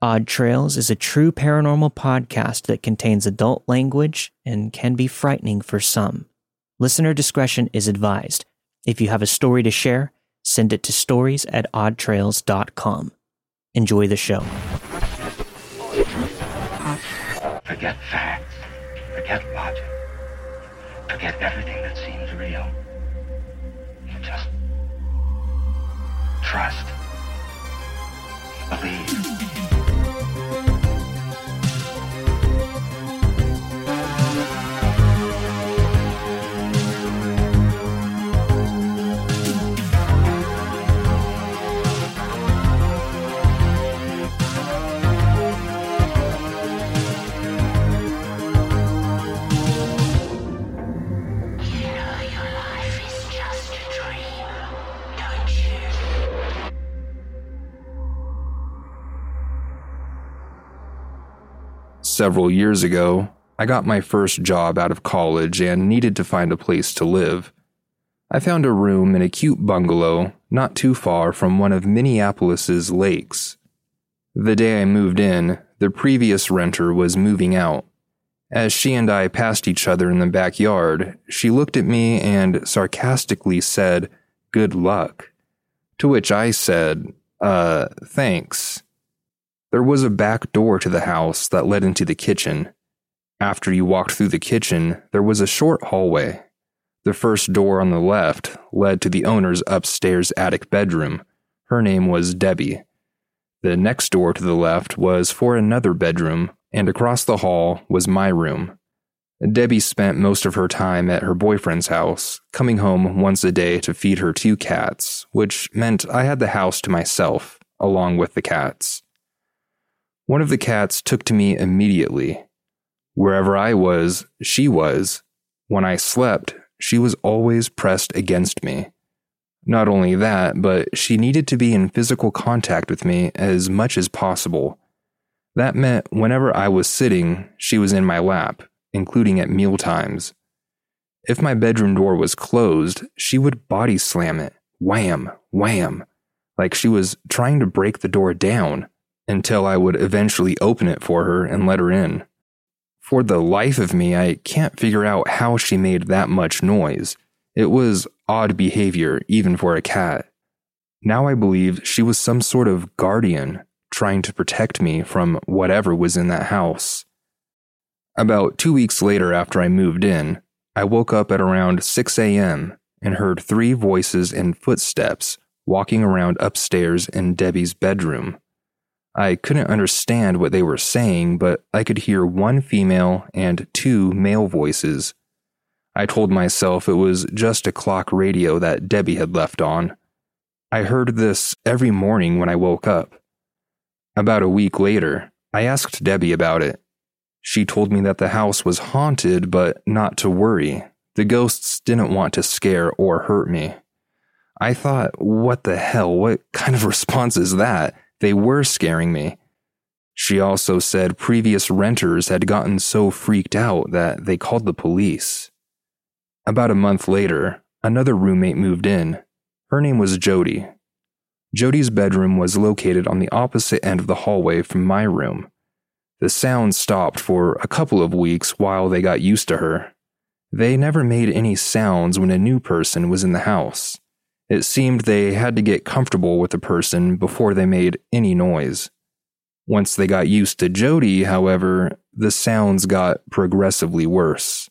Odd Trails is a true paranormal podcast that contains adult language and can be frightening for some. Listener discretion is advised. If you have a story to share, send it to stories at oddtrails.com. Enjoy the show. Forget facts. Forget logic. Forget everything that seems real. Just trust. Believe. Several years ago, I got my first job out of college and needed to find a place to live. I found a room in a cute bungalow not too far from one of Minneapolis's lakes. The day I moved in, the previous renter was moving out. As she and I passed each other in the backyard, she looked at me and sarcastically said, Good luck. To which I said, Uh, thanks. There was a back door to the house that led into the kitchen. After you walked through the kitchen, there was a short hallway. The first door on the left led to the owner's upstairs attic bedroom. Her name was Debbie. The next door to the left was for another bedroom, and across the hall was my room. Debbie spent most of her time at her boyfriend's house, coming home once a day to feed her two cats, which meant I had the house to myself, along with the cats. One of the cats took to me immediately. Wherever I was, she was. When I slept, she was always pressed against me. Not only that, but she needed to be in physical contact with me as much as possible. That meant whenever I was sitting, she was in my lap, including at meal times. If my bedroom door was closed, she would body slam it, wham, wham, like she was trying to break the door down until I would eventually open it for her and let her in. For the life of me, I can't figure out how she made that much noise. It was odd behavior, even for a cat. Now I believe she was some sort of guardian trying to protect me from whatever was in that house. About two weeks later, after I moved in, I woke up at around 6 a.m. and heard three voices and footsteps walking around upstairs in Debbie's bedroom. I couldn't understand what they were saying, but I could hear one female and two male voices. I told myself it was just a clock radio that Debbie had left on. I heard this every morning when I woke up. About a week later, I asked Debbie about it. She told me that the house was haunted, but not to worry. The ghosts didn't want to scare or hurt me. I thought, what the hell? What kind of response is that? They were scaring me. She also said previous renters had gotten so freaked out that they called the police. About a month later, another roommate moved in. Her name was Jody. Jody's bedroom was located on the opposite end of the hallway from my room. The sound stopped for a couple of weeks while they got used to her. They never made any sounds when a new person was in the house. It seemed they had to get comfortable with the person before they made any noise. Once they got used to Jody, however, the sounds got progressively worse.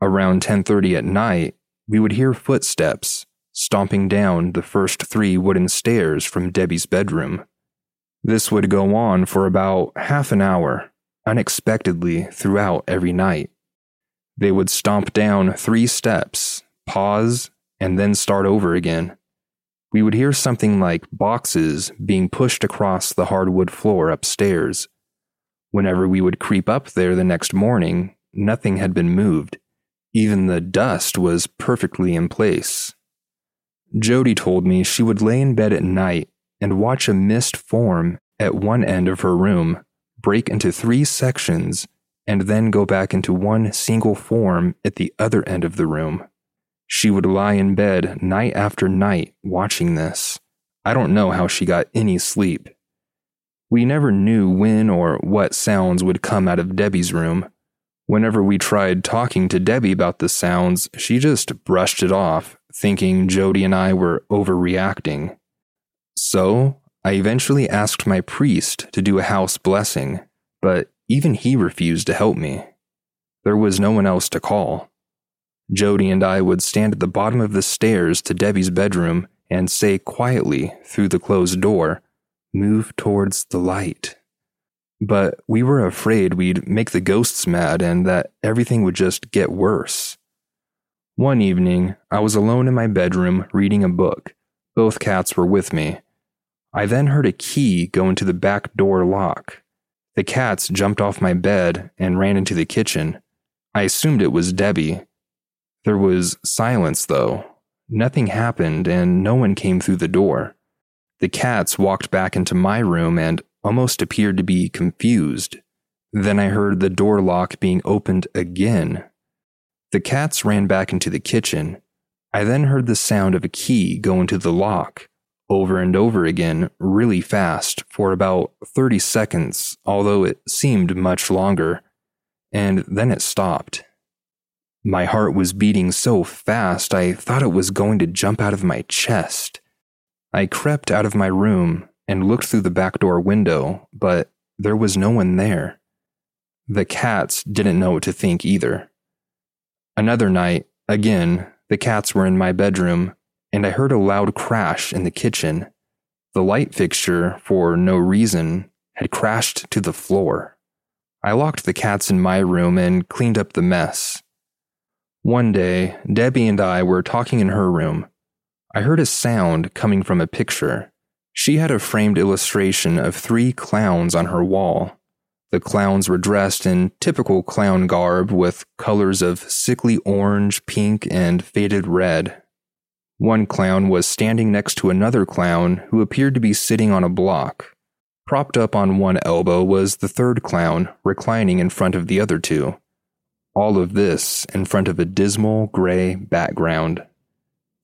Around 10:30 at night, we would hear footsteps stomping down the first 3 wooden stairs from Debbie's bedroom. This would go on for about half an hour, unexpectedly throughout every night. They would stomp down 3 steps, pause, and then start over again. We would hear something like boxes being pushed across the hardwood floor upstairs. Whenever we would creep up there the next morning, nothing had been moved. Even the dust was perfectly in place. Jody told me she would lay in bed at night and watch a mist form at one end of her room, break into three sections, and then go back into one single form at the other end of the room. She would lie in bed night after night watching this. I don't know how she got any sleep. We never knew when or what sounds would come out of Debbie's room. Whenever we tried talking to Debbie about the sounds, she just brushed it off, thinking Jody and I were overreacting. So, I eventually asked my priest to do a house blessing, but even he refused to help me. There was no one else to call. Jody and I would stand at the bottom of the stairs to Debbie's bedroom and say quietly through the closed door, Move towards the light. But we were afraid we'd make the ghosts mad and that everything would just get worse. One evening, I was alone in my bedroom reading a book. Both cats were with me. I then heard a key go into the back door lock. The cats jumped off my bed and ran into the kitchen. I assumed it was Debbie. There was silence, though. Nothing happened, and no one came through the door. The cats walked back into my room and almost appeared to be confused. Then I heard the door lock being opened again. The cats ran back into the kitchen. I then heard the sound of a key go into the lock over and over again, really fast, for about 30 seconds, although it seemed much longer. And then it stopped. My heart was beating so fast I thought it was going to jump out of my chest. I crept out of my room and looked through the back door window, but there was no one there. The cats didn't know what to think either. Another night, again, the cats were in my bedroom, and I heard a loud crash in the kitchen. The light fixture, for no reason, had crashed to the floor. I locked the cats in my room and cleaned up the mess. One day, Debbie and I were talking in her room. I heard a sound coming from a picture. She had a framed illustration of three clowns on her wall. The clowns were dressed in typical clown garb with colors of sickly orange, pink, and faded red. One clown was standing next to another clown who appeared to be sitting on a block. Propped up on one elbow was the third clown, reclining in front of the other two. All of this in front of a dismal gray background.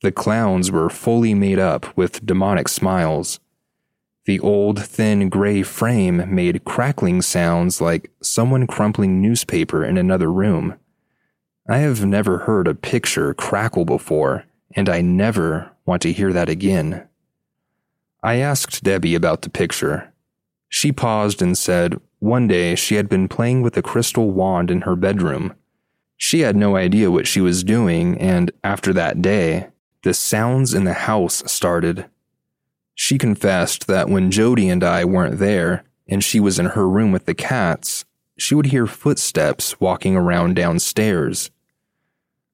The clowns were fully made up with demonic smiles. The old, thin gray frame made crackling sounds like someone crumpling newspaper in another room. I have never heard a picture crackle before, and I never want to hear that again. I asked Debbie about the picture. She paused and said one day she had been playing with a crystal wand in her bedroom. She had no idea what she was doing, and after that day, the sounds in the house started. She confessed that when Jody and I weren't there, and she was in her room with the cats, she would hear footsteps walking around downstairs.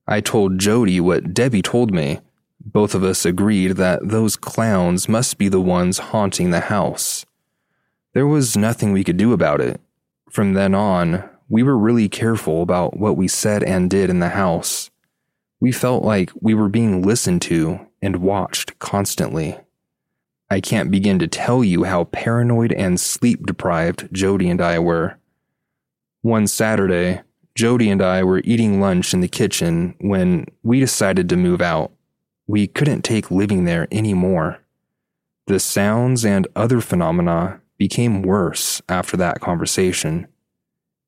I told Jody what Debbie told me. Both of us agreed that those clowns must be the ones haunting the house. There was nothing we could do about it. From then on, we were really careful about what we said and did in the house. We felt like we were being listened to and watched constantly. I can't begin to tell you how paranoid and sleep deprived Jody and I were. One Saturday, Jody and I were eating lunch in the kitchen when we decided to move out. We couldn't take living there anymore. The sounds and other phenomena became worse after that conversation.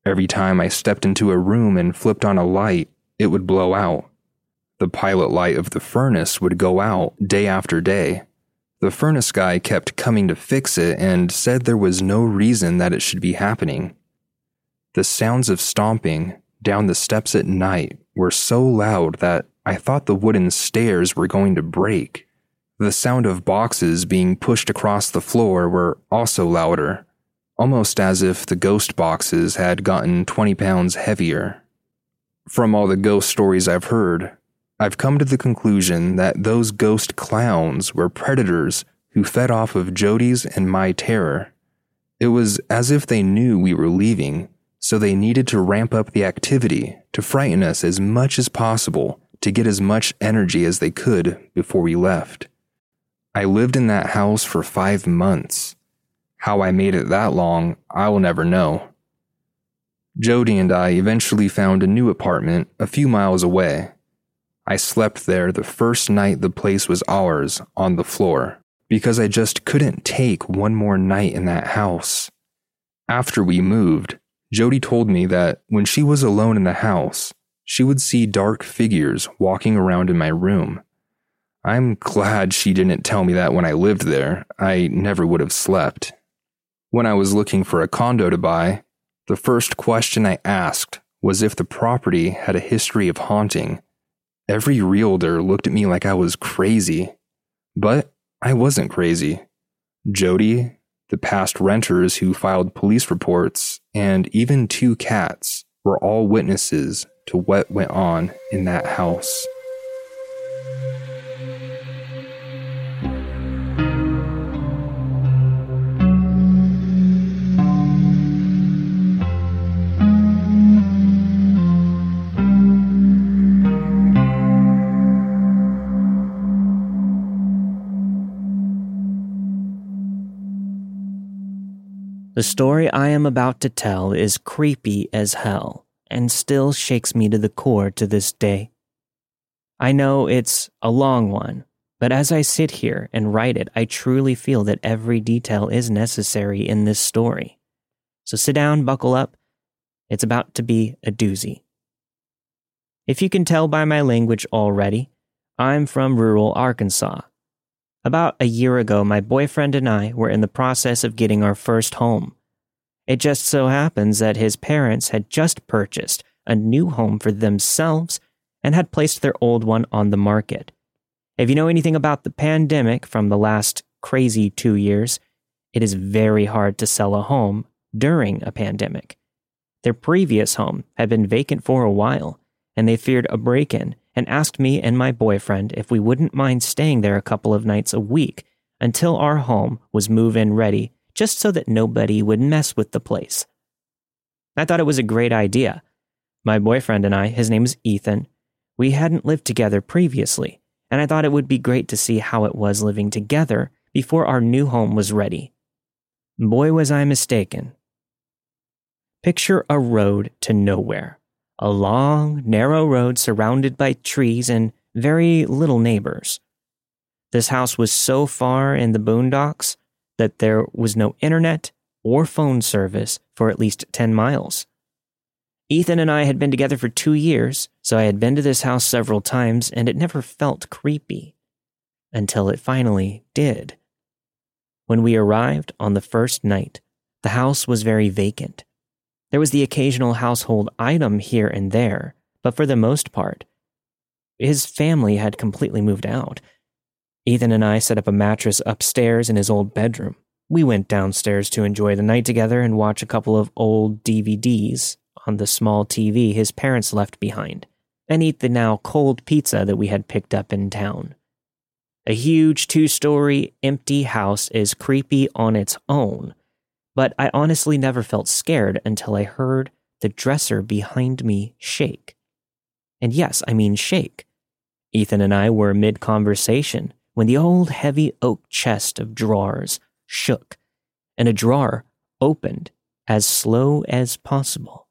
Every time I stepped into a room and flipped on a light, it would blow out. The pilot light of the furnace would go out day after day. The furnace guy kept coming to fix it and said there was no reason that it should be happening. The sounds of stomping down the steps at night were so loud that I thought the wooden stairs were going to break. The sound of boxes being pushed across the floor were also louder almost as if the ghost boxes had gotten 20 pounds heavier. From all the ghost stories I've heard, I've come to the conclusion that those ghost clowns were predators who fed off of Jody's and my terror. It was as if they knew we were leaving, so they needed to ramp up the activity to frighten us as much as possible to get as much energy as they could before we left. I lived in that house for five months how I made it that long, I will never know. Jody and I eventually found a new apartment a few miles away. I slept there the first night the place was ours on the floor. because I just couldn't take one more night in that house. After we moved, Jody told me that when she was alone in the house, she would see dark figures walking around in my room. I'm glad she didn't tell me that when I lived there. I never would have slept. When I was looking for a condo to buy, the first question I asked was if the property had a history of haunting. Every realtor looked at me like I was crazy. But I wasn't crazy. Jody, the past renters who filed police reports, and even two cats were all witnesses to what went on in that house. The story I am about to tell is creepy as hell and still shakes me to the core to this day. I know it's a long one, but as I sit here and write it, I truly feel that every detail is necessary in this story. So sit down, buckle up. It's about to be a doozy. If you can tell by my language already, I'm from rural Arkansas, about a year ago, my boyfriend and I were in the process of getting our first home. It just so happens that his parents had just purchased a new home for themselves and had placed their old one on the market. If you know anything about the pandemic from the last crazy two years, it is very hard to sell a home during a pandemic. Their previous home had been vacant for a while, and they feared a break in and asked me and my boyfriend if we wouldn't mind staying there a couple of nights a week until our home was move in ready, just so that nobody would mess with the place. I thought it was a great idea. My boyfriend and I, his name is Ethan, we hadn't lived together previously, and I thought it would be great to see how it was living together before our new home was ready. Boy, was I mistaken. Picture a road to nowhere a long, narrow road surrounded by trees and very little neighbors. This house was so far in the boondocks that there was no internet or phone service for at least 10 miles. Ethan and I had been together for two years, so I had been to this house several times and it never felt creepy. Until it finally did. When we arrived on the first night, the house was very vacant. There was the occasional household item here and there, but for the most part, his family had completely moved out. Ethan and I set up a mattress upstairs in his old bedroom. We went downstairs to enjoy the night together and watch a couple of old DVDs on the small TV his parents left behind, and eat the now cold pizza that we had picked up in town. A huge two story, empty house is creepy on its own, but I honestly never felt scared until I heard the dresser behind me shake. And yes, I mean shake. Ethan and I were mid conversation when the old heavy oak chest of drawers shook and a drawer opened as slow as possible.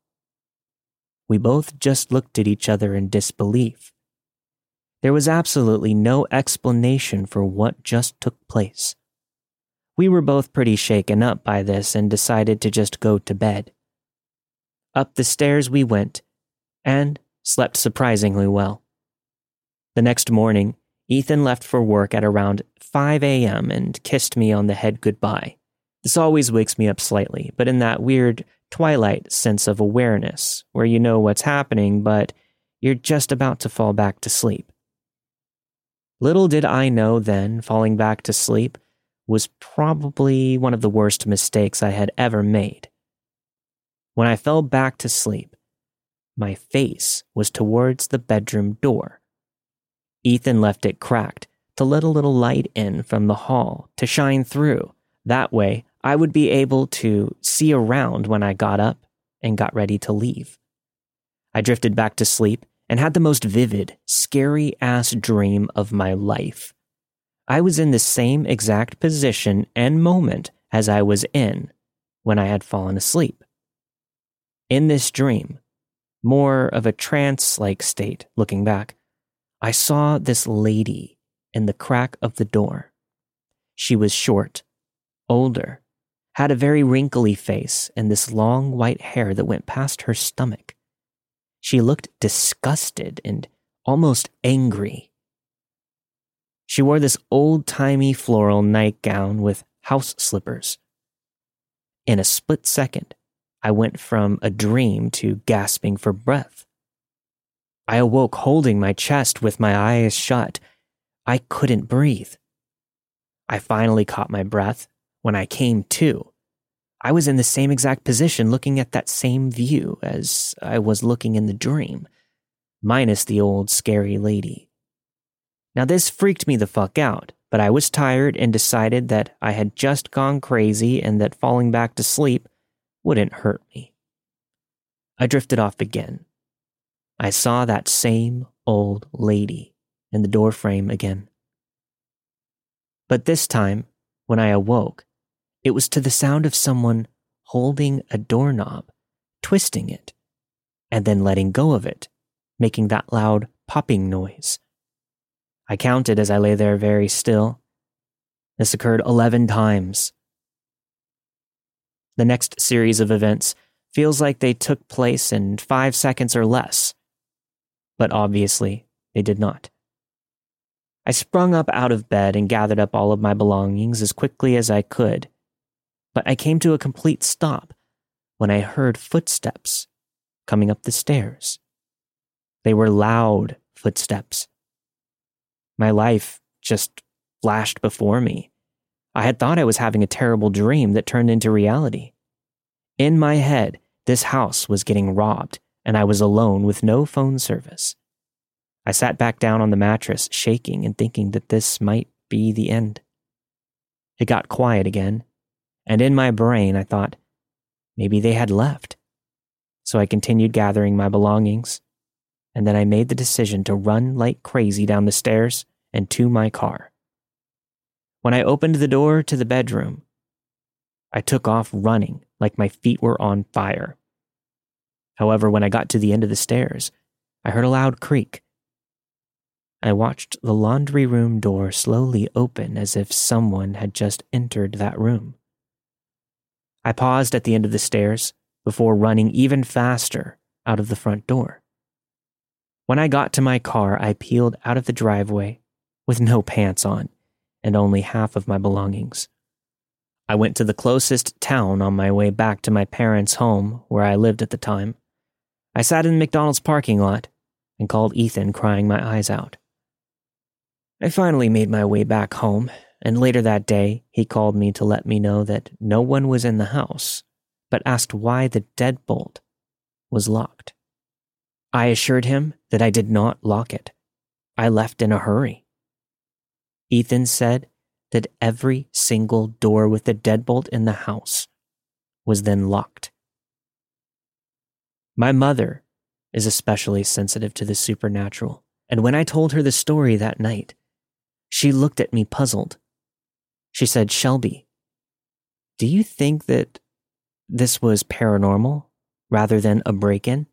We both just looked at each other in disbelief. There was absolutely no explanation for what just took place. We were both pretty shaken up by this and decided to just go to bed. Up the stairs we went, and slept surprisingly well. The next morning, Ethan left for work at around 5 a.m. and kissed me on the head goodbye. This always wakes me up slightly, but in that weird twilight sense of awareness, where you know what's happening, but you're just about to fall back to sleep. Little did I know then, falling back to sleep, was probably one of the worst mistakes I had ever made. When I fell back to sleep, my face was towards the bedroom door. Ethan left it cracked to let a little light in from the hall to shine through. That way, I would be able to see around when I got up and got ready to leave. I drifted back to sleep and had the most vivid, scary ass dream of my life. I was in the same exact position and moment as I was in when I had fallen asleep. In this dream, more of a trance like state looking back, I saw this lady in the crack of the door. She was short, older, had a very wrinkly face, and this long white hair that went past her stomach. She looked disgusted and almost angry. She wore this old timey floral nightgown with house slippers. In a split second, I went from a dream to gasping for breath. I awoke holding my chest with my eyes shut. I couldn't breathe. I finally caught my breath when I came to. I was in the same exact position looking at that same view as I was looking in the dream, minus the old scary lady. Now, this freaked me the fuck out, but I was tired and decided that I had just gone crazy and that falling back to sleep wouldn't hurt me. I drifted off again. I saw that same old lady in the doorframe again. But this time, when I awoke, it was to the sound of someone holding a doorknob, twisting it, and then letting go of it, making that loud popping noise. I counted as I lay there very still. This occurred 11 times. The next series of events feels like they took place in five seconds or less, but obviously they did not. I sprung up out of bed and gathered up all of my belongings as quickly as I could. But I came to a complete stop when I heard footsteps coming up the stairs. They were loud footsteps. My life just flashed before me. I had thought I was having a terrible dream that turned into reality. In my head, this house was getting robbed, and I was alone with no phone service. I sat back down on the mattress, shaking and thinking that this might be the end. It got quiet again, and in my brain I thought, maybe they had left. So I continued gathering my belongings, and then I made the decision to run like crazy down the stairs and to my car. When I opened the door to the bedroom, I took off running like my feet were on fire. However, when I got to the end of the stairs, I heard a loud creak I watched the laundry room door slowly open as if someone had just entered that room. I paused at the end of the stairs before running even faster out of the front door. When I got to my car, I peeled out of the driveway with no pants on and only half of my belongings. I went to the closest town on my way back to my parents' home where I lived at the time. I sat in McDonald's parking lot and called Ethan, crying my eyes out. I finally made my way back home, and later that day, he called me to let me know that no one was in the house, but asked why the deadbolt was locked. I assured him that I did not lock it. I left in a hurry. Ethan said that every single door with the deadbolt in the house was then locked. My mother is especially sensitive to the supernatural, and when I told her the story that night, she looked at me puzzled. She said, Shelby, do you think that this was paranormal rather than a break in?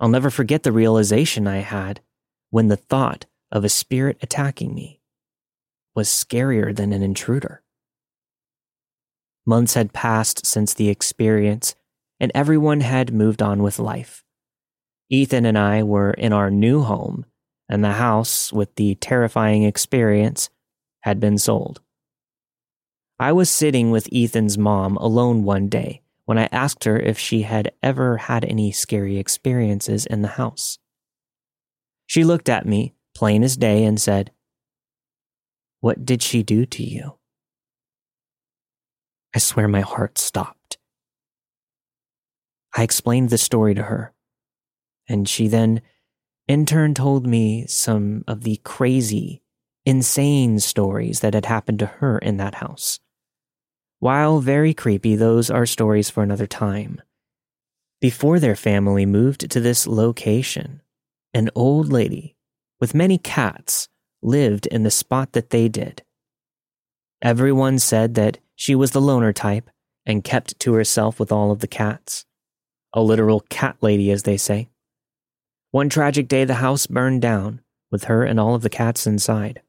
I'll never forget the realization I had when the thought of a spirit attacking me was scarier than an intruder. Months had passed since the experience, and everyone had moved on with life. Ethan and I were in our new home and the house with the terrifying experience had been sold. I was sitting with Ethan's mom alone one day when I asked her if she had ever had any scary experiences in the house. She looked at me, plain as day, and said, What did she do to you? I swear my heart stopped. I explained the story to her, and she then in turn told me some of the crazy, insane stories that had happened to her in that house. While very creepy, those are stories for another time. Before their family moved to this location, an old lady with many cats lived in the spot that they did. Everyone said that she was the loner type and kept to herself with all of the cats. A literal cat lady, as they say. One tragic day, the house burned down, with her and all of the cats inside.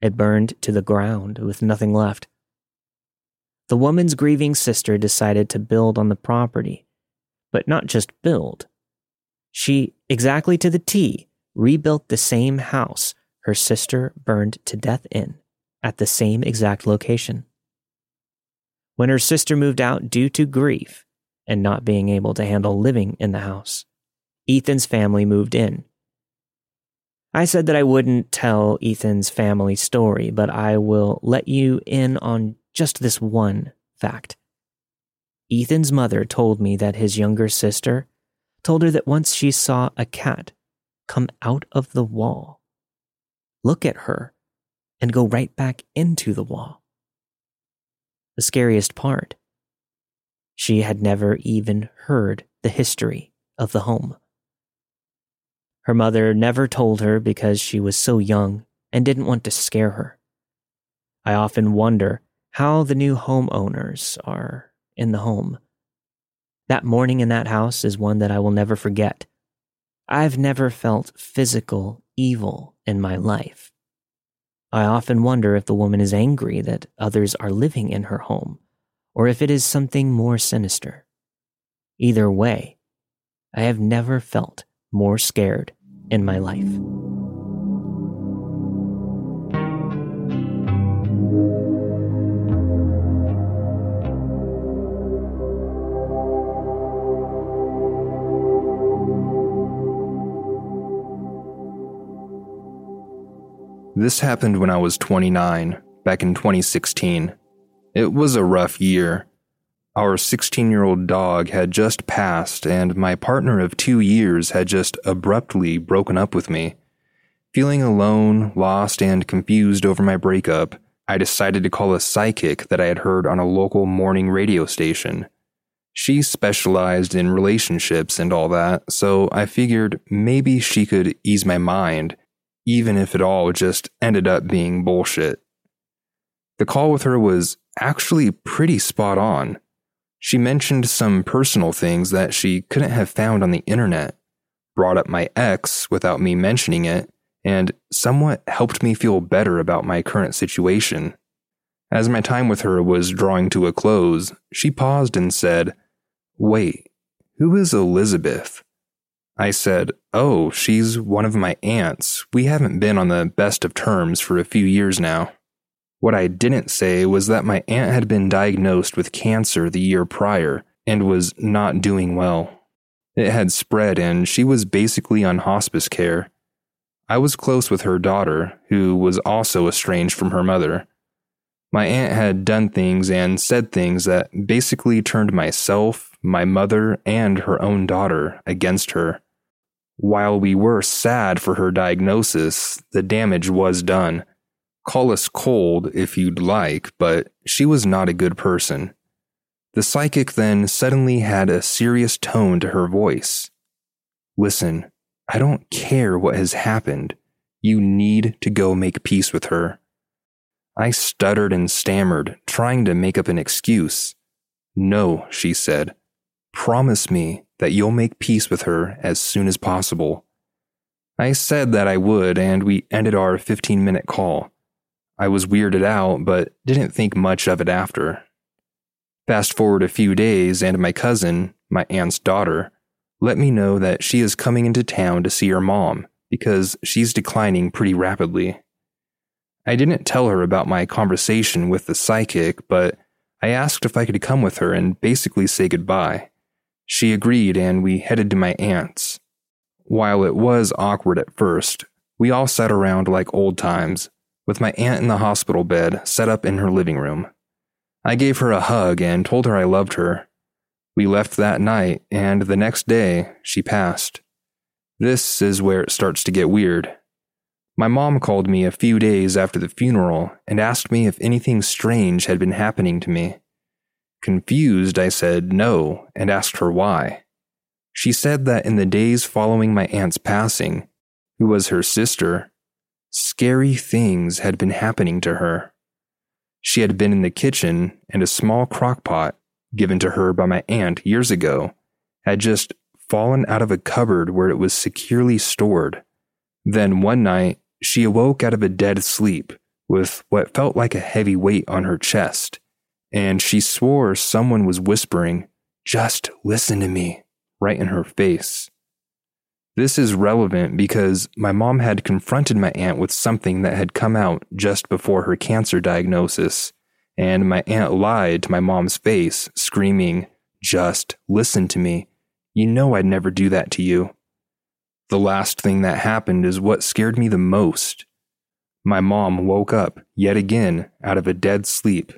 It burned to the ground with nothing left. The woman's grieving sister decided to build on the property, but not just build. She, exactly to the T, rebuilt the same house her sister burned to death in at the same exact location. When her sister moved out due to grief and not being able to handle living in the house, Ethan's family moved in. I said that I wouldn't tell Ethan's family story, but I will let you in on just this one fact. Ethan's mother told me that his younger sister told her that once she saw a cat come out of the wall, look at her, and go right back into the wall. The scariest part, she had never even heard the history of the home. Her mother never told her because she was so young and didn't want to scare her. I often wonder how the new homeowners are in the home. That morning in that house is one that I will never forget. I've never felt physical evil in my life. I often wonder if the woman is angry that others are living in her home, or if it is something more sinister. Either way, I have never felt more scared in my life. This happened when I was 29, back in 2016. It was a rough year. Our 16 year old dog had just passed, and my partner of two years had just abruptly broken up with me. Feeling alone, lost, and confused over my breakup, I decided to call a psychic that I had heard on a local morning radio station. She specialized in relationships and all that, so I figured maybe she could ease my mind, even if it all just ended up being bullshit. The call with her was actually pretty spot on. She mentioned some personal things that she couldn't have found on the internet, brought up my ex without me mentioning it, and somewhat helped me feel better about my current situation. As my time with her was drawing to a close, she paused and said, Wait, who is Elizabeth? I said, Oh, she's one of my aunts. We haven't been on the best of terms for a few years now. What I didn't say was that my aunt had been diagnosed with cancer the year prior and was not doing well. It had spread and she was basically on hospice care. I was close with her daughter, who was also estranged from her mother. My aunt had done things and said things that basically turned myself, my mother, and her own daughter against her. While we were sad for her diagnosis, the damage was done Call us cold if you'd like, but she was not a good person. The psychic then suddenly had a serious tone to her voice. Listen, I don't care what has happened. You need to go make peace with her. I stuttered and stammered, trying to make up an excuse. No, she said. Promise me that you'll make peace with her as soon as possible. I said that I would, and we ended our 15 minute call. I was weirded out, but didn't think much of it after. Fast forward a few days, and my cousin, my aunt's daughter, let me know that she is coming into town to see her mom because she's declining pretty rapidly. I didn't tell her about my conversation with the psychic, but I asked if I could come with her and basically say goodbye. She agreed, and we headed to my aunt's. While it was awkward at first, we all sat around like old times with my aunt in the hospital bed set up in her living room. I gave her a hug and told her I loved her. We left that night, and the next day, she passed. This is where it starts to get weird. My mom called me a few days after the funeral and asked me if anything strange had been happening to me. Confused, I said no and asked her why. She said that in the days following my aunt's passing, who was her sister, Scary things had been happening to her. She had been in the kitchen, and a small crock pot, given to her by my aunt years ago, had just fallen out of a cupboard where it was securely stored. Then one night, she awoke out of a dead sleep with what felt like a heavy weight on her chest, and she swore someone was whispering, Just listen to me, right in her face. This is relevant because my mom had confronted my aunt with something that had come out just before her cancer diagnosis, and my aunt lied to my mom's face, screaming, Just listen to me. You know I'd never do that to you. The last thing that happened is what scared me the most. My mom woke up yet again out of a dead sleep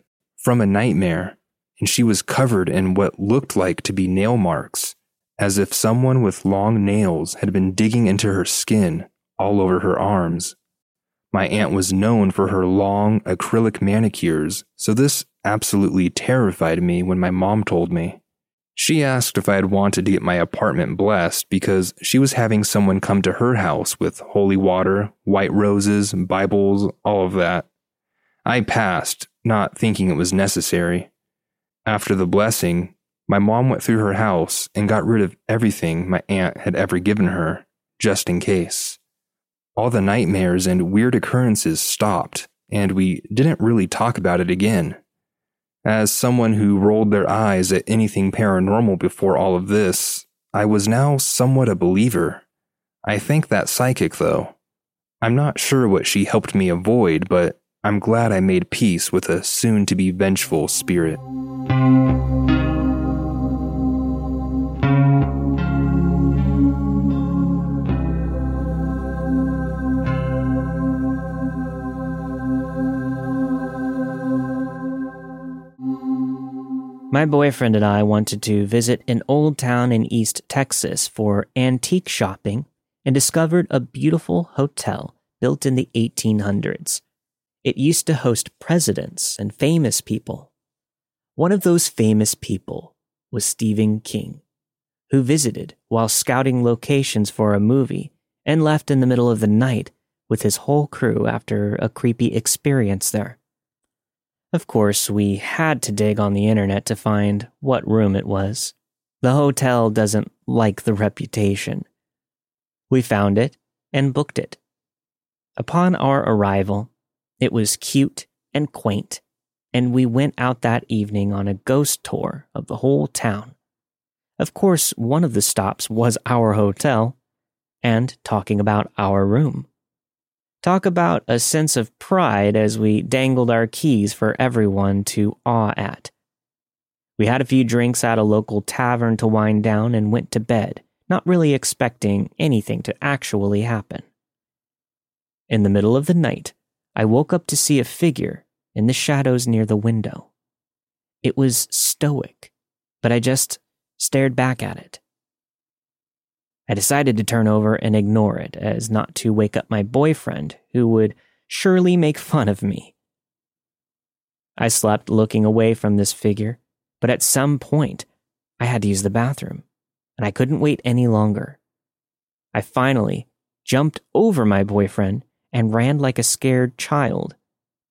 from a nightmare, and she was covered in what looked like to be nail marks, as if someone with long nails had been digging into her skin all over her arms. My aunt was known for her long acrylic manicures, so this absolutely terrified me when my mom told me. She asked if I had wanted to get my apartment blessed because she was having someone come to her house with holy water, white roses, Bibles, all of that. I passed, not thinking it was necessary. After the blessing, my mom went through her house and got rid of everything my aunt had ever given her, just in case. All the nightmares and weird occurrences stopped, and we didn't really talk about it again. As someone who rolled their eyes at anything paranormal before all of this, I was now somewhat a believer. I thank that psychic, though. I'm not sure what she helped me avoid, but I'm glad I made peace with a soon to be vengeful spirit. My boyfriend and I wanted to visit an old town in East Texas for antique shopping and discovered a beautiful hotel built in the 1800s. It used to host presidents and famous people. One of those famous people was Stephen King, who visited while scouting locations for a movie and left in the middle of the night with his whole crew after a creepy experience there. Of course, we had to dig on the internet to find what room it was. The hotel doesn't like the reputation. We found it and booked it. Upon our arrival, it was cute and quaint, and we went out that evening on a ghost tour of the whole town. Of course, one of the stops was our hotel and talking about our room. Talk about a sense of pride as we dangled our keys for everyone to awe at. We had a few drinks at a local tavern to wind down and went to bed, not really expecting anything to actually happen. In the middle of the night, I woke up to see a figure in the shadows near the window. It was stoic, but I just stared back at it. I decided to turn over and ignore it as not to wake up my boyfriend, who would surely make fun of me. I slept looking away from this figure, but at some point, I had to use the bathroom, and I couldn't wait any longer. I finally jumped over my boyfriend and ran like a scared child,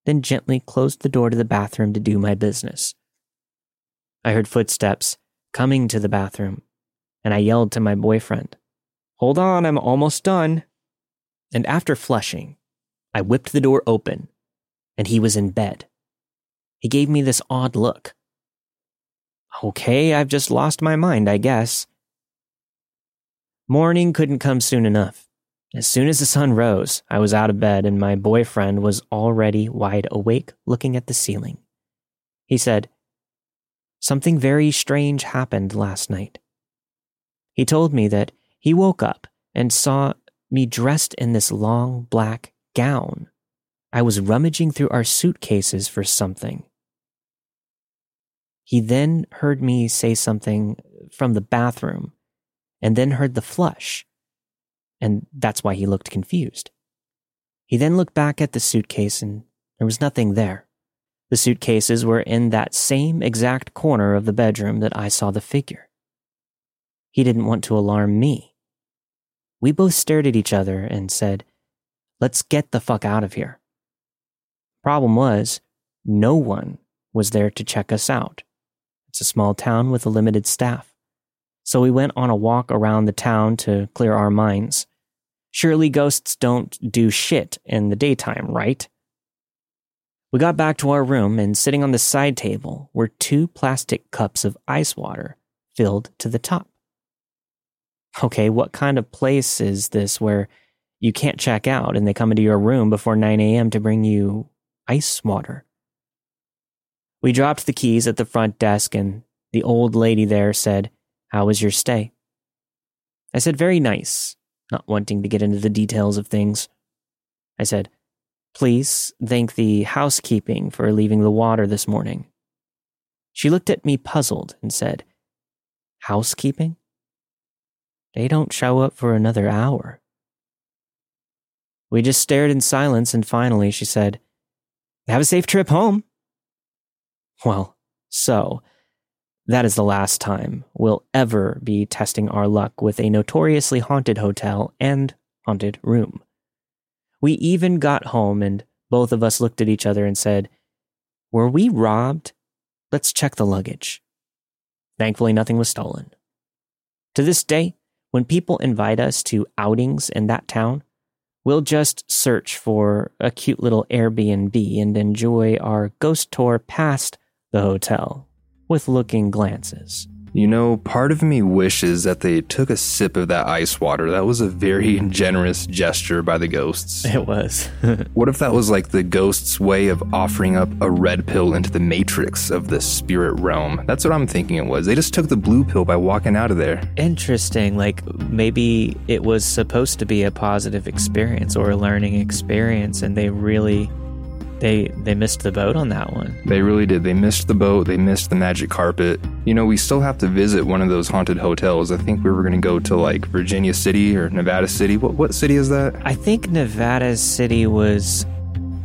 then gently closed the door to the bathroom to do my business. I heard footsteps coming to the bathroom, and I yelled to my boyfriend. Hold on, I'm almost done. And after flushing, I whipped the door open, and he was in bed. He gave me this odd look. Okay, I've just lost my mind, I guess. Morning couldn't come soon enough. As soon as the sun rose, I was out of bed and my boyfriend was already wide awake looking at the ceiling. He said, Something very strange happened last night. He told me that he woke up and saw me dressed in this long black gown. I was rummaging through our suitcases for something. He then heard me say something from the bathroom and then heard the flush, and that's why he looked confused. He then looked back at the suitcase and there was nothing there. The suitcases were in that same exact corner of the bedroom that I saw the figure. He didn't want to alarm me. We both stared at each other and said, Let's get the fuck out of here. Problem was, no one was there to check us out. It's a small town with a limited staff. So we went on a walk around the town to clear our minds. Surely ghosts don't do shit in the daytime, right? We got back to our room, and sitting on the side table were two plastic cups of ice water filled to the top. Okay, what kind of place is this where you can't check out and they come into your room before 9 a.m. to bring you ice water? We dropped the keys at the front desk, and the old lady there said, How was your stay? I said, Very nice, not wanting to get into the details of things. I said, Please thank the housekeeping for leaving the water this morning. She looked at me puzzled and said, Housekeeping? They don't show up for another hour. We just stared in silence, and finally she said, Have a safe trip home. Well, so, that is the last time we'll ever be testing our luck with a notoriously haunted hotel and haunted room. We even got home and both of us looked at each other and said, Were we robbed? Let's check the luggage. Thankfully, nothing was stolen. To this day, when people invite us to outings in that town, we'll just search for a cute little Airbnb and enjoy our ghost tour past the hotel with looking glances. You know, part of me wishes that they took a sip of that ice water. That was a very generous gesture by the ghosts. It was. What if that was like the ghosts' way of offering up a red pill into the matrix of the spirit realm? That's what I'm thinking it was. They just took the blue pill by walking out of there. Interesting. Like maybe it was supposed to be a positive experience or a learning experience, and they really they they missed the boat on that one. They really did. They missed the boat. They missed the magic carpet. You know, we still have to visit one of those haunted hotels. I think we were going to go to like Virginia City or Nevada City. What what city is that? I think Nevada City was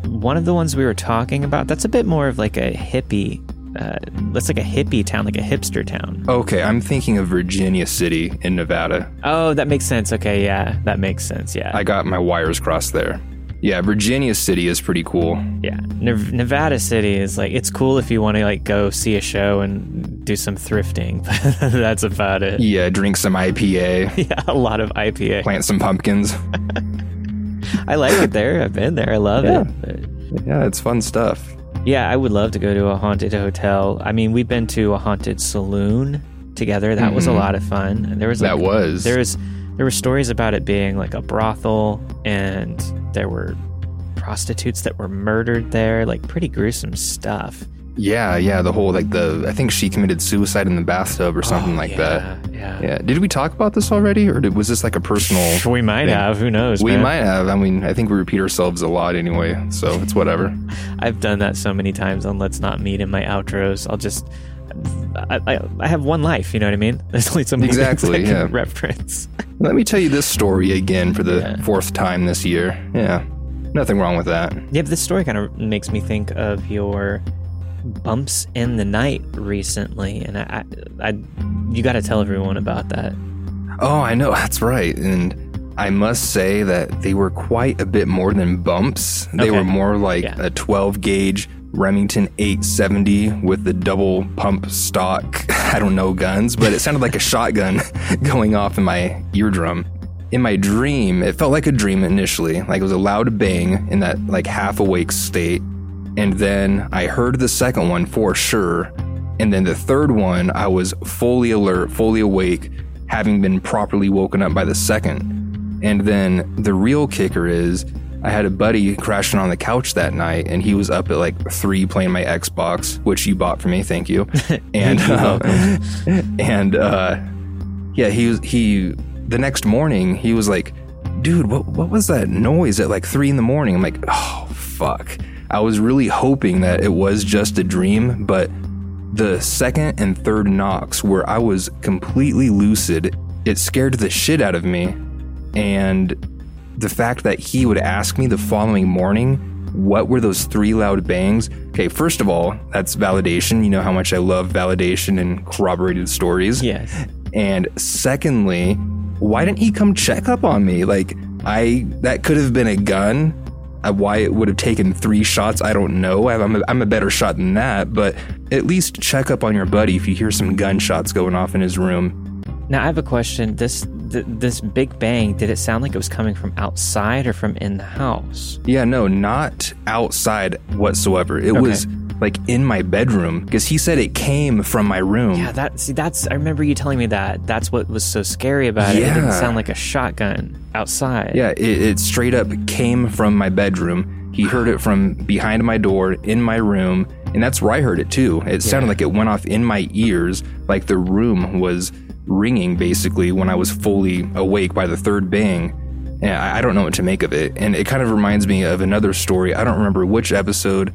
one of the ones we were talking about. That's a bit more of like a hippie. Uh, that's like a hippie town, like a hipster town. Okay, I'm thinking of Virginia City in Nevada. Oh, that makes sense. Okay, yeah, that makes sense. Yeah, I got my wires crossed there. Yeah, Virginia City is pretty cool. yeah. Nev- Nevada City is like it's cool if you want to like go see a show and do some thrifting, but that's about it. Yeah, drink some IPA, Yeah, a lot of IPA. plant some pumpkins. I like it there. I've been there. I love Yeah. it. Yeah, it's fun stuff. Yeah, I would love to go to a haunted hotel. I mean, we've been to a haunted saloon together. That was a lot of fun. There was like, Mm-hmm. That was. there was there were stories about it being like a brothel, and there were prostitutes that were murdered there. Like pretty gruesome stuff. Yeah, yeah, the whole like the I think she committed suicide in the bathtub or something Oh, like yeah, that. Yeah. Yeah. Did we talk about this already or did, was this like a personal We might thing? have. Who knows? We man? might have. I mean, I think we repeat ourselves a lot anyway, so it's whatever. I've done that so many times on Let's Not Meet in my outros. I'll just. I, I, I have one life, you know what I mean? There's only so many Exactly, yeah. reference. Let me tell you this story again for the Yeah. fourth time this year. Yeah. Nothing wrong with that. Yeah, but this story kind of makes me think of your bumps in the night recently, and I, I, I you got to tell everyone about that. Oh, I know. That's right. And I must say that they were quite a bit more than bumps. They Okay. were more like Yeah. a 12 gauge Remington 870 with the double pump stock, I don't know, guns, but it sounded like a shotgun going off in my eardrum. In my dream, it felt like a dream initially, like it was a loud bang in that like half awake state. And then I heard the second one for sure. And then the third one, I was fully alert, fully awake, having been properly woken up by the second. And then the real kicker is I had a buddy crashing on the couch that night, and he was up at like three playing my Xbox, which you bought for me, thank you. And uh, and uh, yeah, he was he. The next morning, he was like, "Dude, what what was that noise at like three in the morning?" I'm like, "Oh fuck." I was really hoping that it was just a dream, but the second and third knocks where I was completely lucid, it scared the shit out of me. And the fact that he would ask me the following morning, what were those three loud bangs? Okay, first of all, that's validation. You know how much I love validation and corroborated stories. Yes. And secondly, why didn't he come check up on me? Like, I, that could have been a gun. Uh, why it would have taken three shots, I don't know. I'm a, I'm a better shot than that, but at least check up on your buddy if you hear some gunshots going off in his room. Now I have a question. This th- this big bang, did it sound like it was coming from outside or from in the house? Yeah, no, not outside whatsoever. It was like in my bedroom because he said it came from my room. Yeah, that see that's I remember you telling me that. That's what was so scary about it. It didn't sound like a shotgun outside. Yeah, it, it straight up came from my bedroom. He heard it from behind my door in my room, and that's where I heard it too. It sounded like it went off in my ears, like the room was ringing basically when I was fully awake by the third bang. And I, I don't know what to make of it. And it kind of reminds me of another story. I don't remember which episode,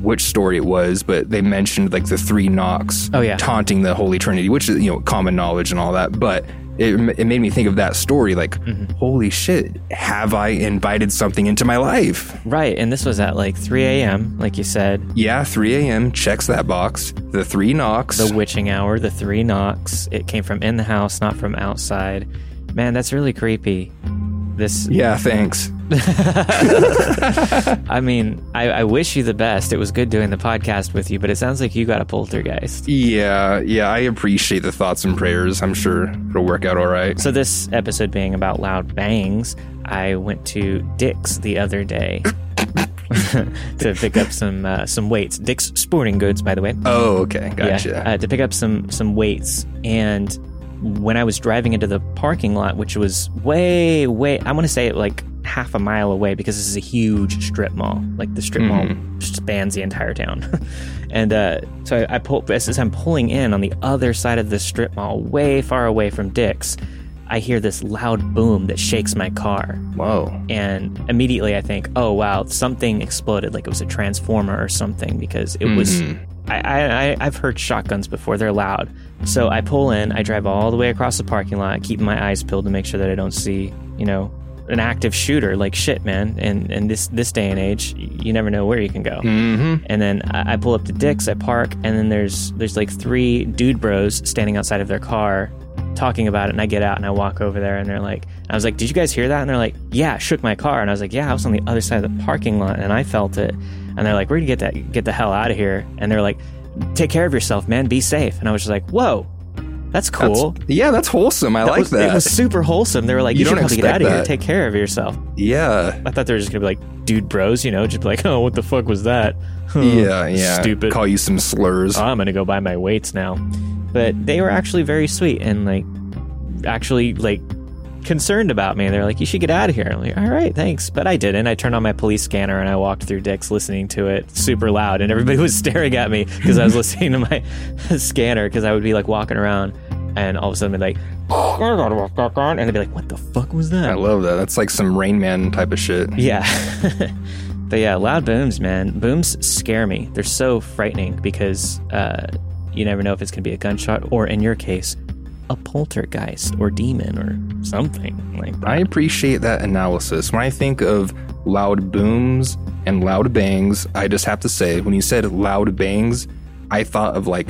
which story it was, but they mentioned like the three knocks Oh, yeah. taunting the Holy Trinity, which is, you know, common knowledge and all that. But it, it made me think of that story like, Mm-hmm. holy shit, have I invited something into my life? Right, and this was at like 3 a.m., like you said, Yeah, 3 a.m. checks that box. The three knocks. the witching hour, the three knocks. It came from in the house, not from outside. Man, that's really creepy. This, yeah, thanks. I mean, I, I wish you the best. It was good doing the podcast with you, but it sounds like you got a poltergeist. Yeah, yeah, I appreciate the thoughts and prayers. I'm sure it'll work out all right. So, this episode being about loud bangs, I went to Dick's the other day to pick up some uh, some weights. Dick's Sporting Goods, by the way. Oh, okay, gotcha. Yeah, uh, to pick up some some weights. And when I was driving into the parking lot, which was way, way, I want to say it like half a mile away because this is a huge strip mall. Like the strip mall spans the entire town. and uh, so I, I pull as I'm pulling in on the other side of the strip mall, way far away from Dick's. I hear this loud boom that shakes my car Whoa. and immediately I think, oh wow, something exploded, like it was a transformer or something, because it was. I, I, I've heard shotguns before; they're loud. So I pull in, I drive all the way across the parking lot, keeping my eyes peeled to make sure that I don't see, you know, an active shooter. Like shit, man. And and this this day and age, you never know where you can go. Mm-hmm. And then I, I pull up to Dick's, I park, and then there's there's like three dude bros standing outside of their car talking about it. And I get out and I walk over there, and they're like, I was like, "Did you guys hear that?" And they're like, "Yeah, shook my car." And I was like, "Yeah, I was on the other side of the parking lot, and I felt it." And they're like, "We're gonna get that get the hell out of here." And they're like, "Take care of yourself, man. Be safe." And I was just like, "Whoa, that's cool." yeah, that's wholesome. I like was, that. It was super wholesome. They were like, You "You, should probably get out of here. Take care of yourself." yeah. I thought they were just gonna be like dude bros, you know, just be like, "Oh, what the fuck was that?" Yeah, yeah. Stupid. Call you some slurs. oh, I'm gonna go buy my weights now. But they were actually very sweet and like actually like concerned about me. They're like, you should get out of here. I'm like, all right, thanks. But I didn't. I turned on my police scanner and I walked through Dick's listening to it super loud, and everybody was staring at me because I was listening to my scanner because I would be like walking around and all of a sudden be like, and they'd be like, what the fuck was that? I love that. That's like some Rain Man type of shit. Yeah. but yeah, loud booms, man. Booms scare me. They're so frightening because uh, you never know if it's going to be a gunshot or, in your case, a poltergeist or demon or something like that. I appreciate that analysis. When I think of loud booms and loud bangs, I just have to say, when you said loud bangs, I thought of like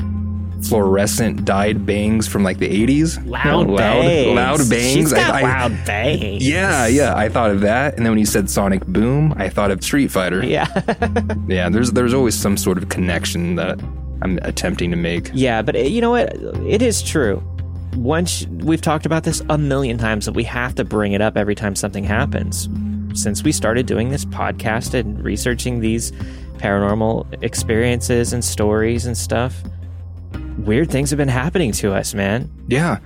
fluorescent dyed bangs from like the 80s. Loud, loud, bangs. loud bangs. She's got I, I- loud bangs. Yeah, yeah, I thought of that, and then when you said Sonic Boom, I thought of Street Fighter. Yeah. Yeah, there's there's always some sort of connection that I'm attempting to make. Yeah, but it, you know what? It is true. Once we've talked about this a million times that we have to bring it up every time something happens. Since we started doing this podcast and researching these paranormal experiences and stories and stuff, weird things have been happening to us, man. Yeah,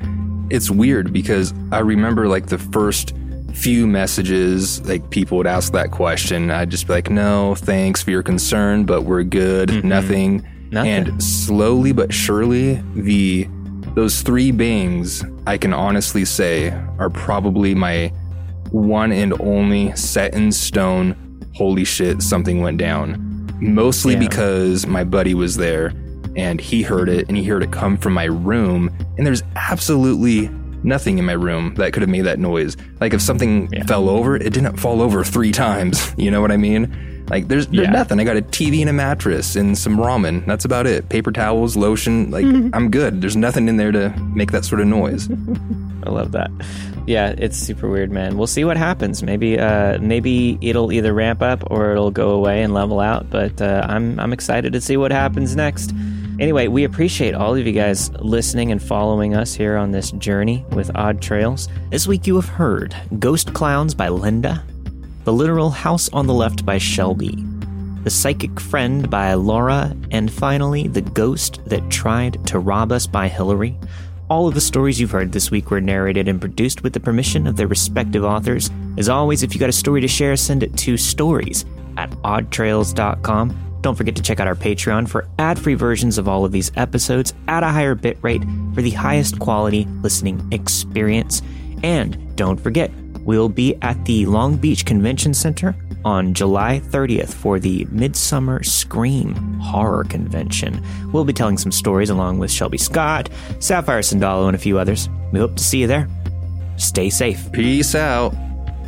it's weird because I remember like the first few messages, like people would ask that question. I'd just be like, no, thanks for your concern, but we're good, mm-hmm. nothing. Nothing. And slowly but surely, the those three bangs, I can honestly say, are probably my one and only set in stone. Holy shit, something went down. Mostly Yeah. because my buddy was there and he heard it and he heard it come from my room. And there's absolutely nothing in my room that could have made that noise. Like if something fell over, it didn't fall over three times. You know what I mean? Like there's there's Yeah. nothing. I got a TV and a mattress and some ramen. That's about it. Paper towels, lotion. Like I'm good. There's nothing in there to make that sort of noise. I love that. Yeah, it's super weird, man. We'll see what happens. Maybe, uh, maybe it'll either ramp up or it'll go away and level out. But uh, I'm, I'm excited to see what happens next. Anyway, we appreciate all of you guys listening and following us here on this journey with Odd Trails. This week you have heard Ghost Clowns by Linda, The Literal House on the Left by Shelby, The Psychic Friend by Laura, and finally, The Ghost That Tried to Rob Us by Hillary. All of the stories you've heard this week were narrated and produced with the permission of their respective authors. As always, if you got a story to share, send it to stories at oddtrails.com. Don't forget to check out our Patreon for ad free versions of all of these episodes at a higher bitrate for the highest quality listening experience. And don't forget, we'll be at the Long Beach Convention Center on July 30th for the Midsummer Scream Horror Convention. We'll be telling some stories along with Shelby Scott, Sapphire Sandalo, and a few others. We hope to see you there. Stay safe. Peace out.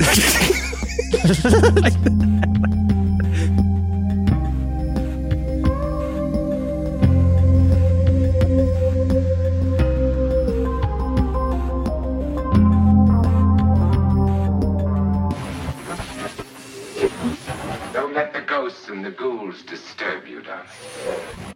and the ghouls disturb you, darling.